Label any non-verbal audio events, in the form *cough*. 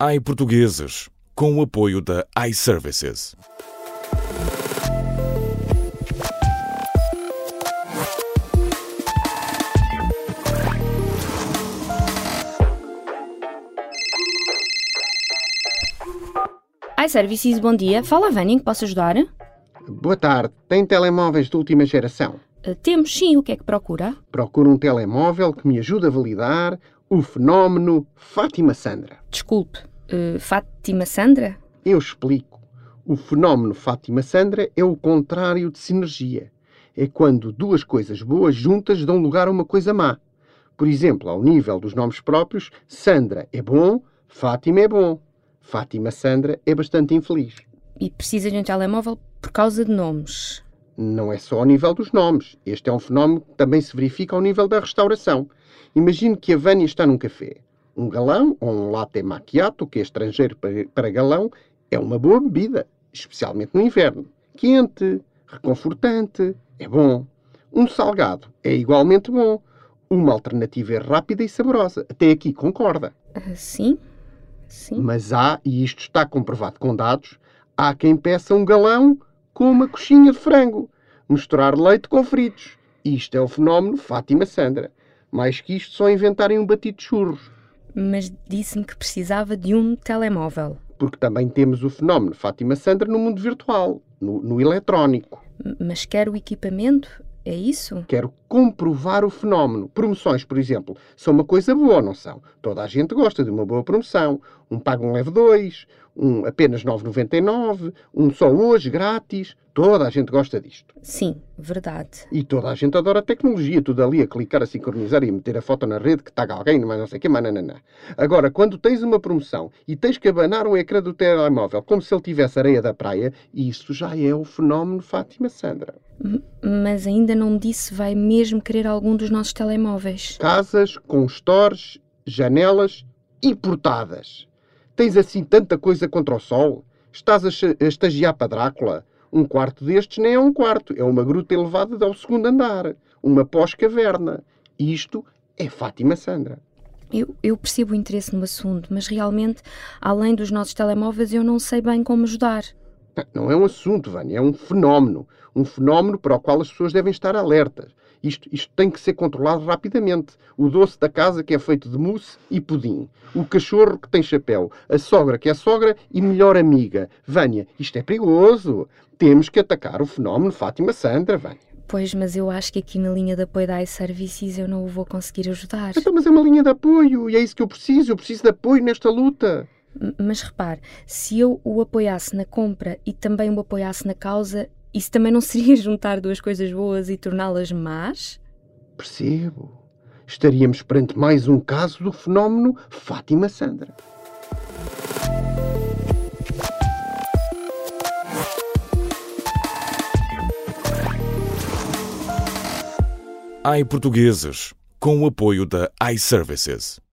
iPortugueses, com o apoio da iServices. iServices, bom dia. Fala Vânia, que posso ajudar? Boa tarde. Tem telemóveis de última geração? Uh, temos, sim. O que é que procura? Procuro um telemóvel que me ajude a validar o fenómeno Fátima Sandra. Desculpe, uh, Fátima Sandra? Eu explico. O fenómeno Fátima Sandra é o contrário de sinergia. É quando duas coisas boas juntas dão lugar a uma coisa má. Por exemplo, ao nível dos nomes próprios, Sandra é bom, Fátima é bom. Fátima Sandra é bastante infeliz. E precisa de um telemóvel por causa de nomes. Não é só ao nível dos nomes. Este é um fenómeno que também se verifica ao nível da restauração. Imagine que a Vânia está num café. Um galão ou um latte macchiato, que é estrangeiro para galão, é uma boa bebida, especialmente no inverno. Quente, reconfortante, é bom. Um salgado é igualmente bom. Uma alternativa é rápida e saborosa. Até aqui concorda. Uh, sim, sim. Mas há, e isto está comprovado com dados, há quem peça um galão com uma coxinha de frango. Misturar leite com fritos. Isto é o fenómeno Fátima Sandra. Mais que isto, só inventarem um batido de churros. Mas disse-me que precisava de um telemóvel. Porque também temos o fenómeno Fátima Sandra no mundo virtual, no, no eletrónico. Mas quer o equipamento? É isso? Quero comprovar o fenómeno. Promoções, por exemplo, são uma coisa boa, não são? Toda a gente gosta de uma boa promoção. Um paga um leve dois, um apenas 9,99, um só hoje, grátis. Toda a gente gosta disto. Sim, verdade. E toda a gente adora a tecnologia, tudo ali a clicar, a sincronizar e a meter a foto na rede que taga alguém, mas não sei o que, mananana. Agora, quando tens uma promoção e tens que abanar o ecrã do telemóvel como se ele tivesse areia da praia, isso já é o fenómeno Fátima Sandra. Mas ainda não me disse se vai mesmo querer algum dos nossos telemóveis. Casas com stores, janelas e portadas. Tens assim tanta coisa contra o sol? Estás a, estagiar para Drácula? Um quarto destes nem é um quarto, é uma gruta elevada ao segundo andar, uma pós-caverna. Isto é Fátima Sandra. Eu, eu, percebo o interesse no assunto, mas realmente, além dos nossos telemóveis, eu não sei bem como ajudar. Não é um assunto, Vânia, é um fenómeno. Um fenómeno para o qual as pessoas devem estar alertas. Isto, isto tem que ser controlado rapidamente. O doce da casa que é feito de mousse e pudim. O cachorro que tem chapéu. A sogra que é sogra e melhor amiga. Vânia, isto é perigoso. Temos que atacar o fenómeno Fátima Sandra, Vânia. Pois, mas eu acho que aqui na linha de apoio da iServices eu não o vou conseguir ajudar. Então, mas é uma linha de apoio e é isso que eu preciso. Eu preciso de apoio nesta luta. Mas repare, se eu o apoiasse na compra e também o apoiasse na causa, isso também não seria *laughs* juntar duas coisas boas e torná-las más? Percebo. Estaríamos perante mais um caso do fenómeno Fátima Sandra. iPortugueses, com o apoio da iServices.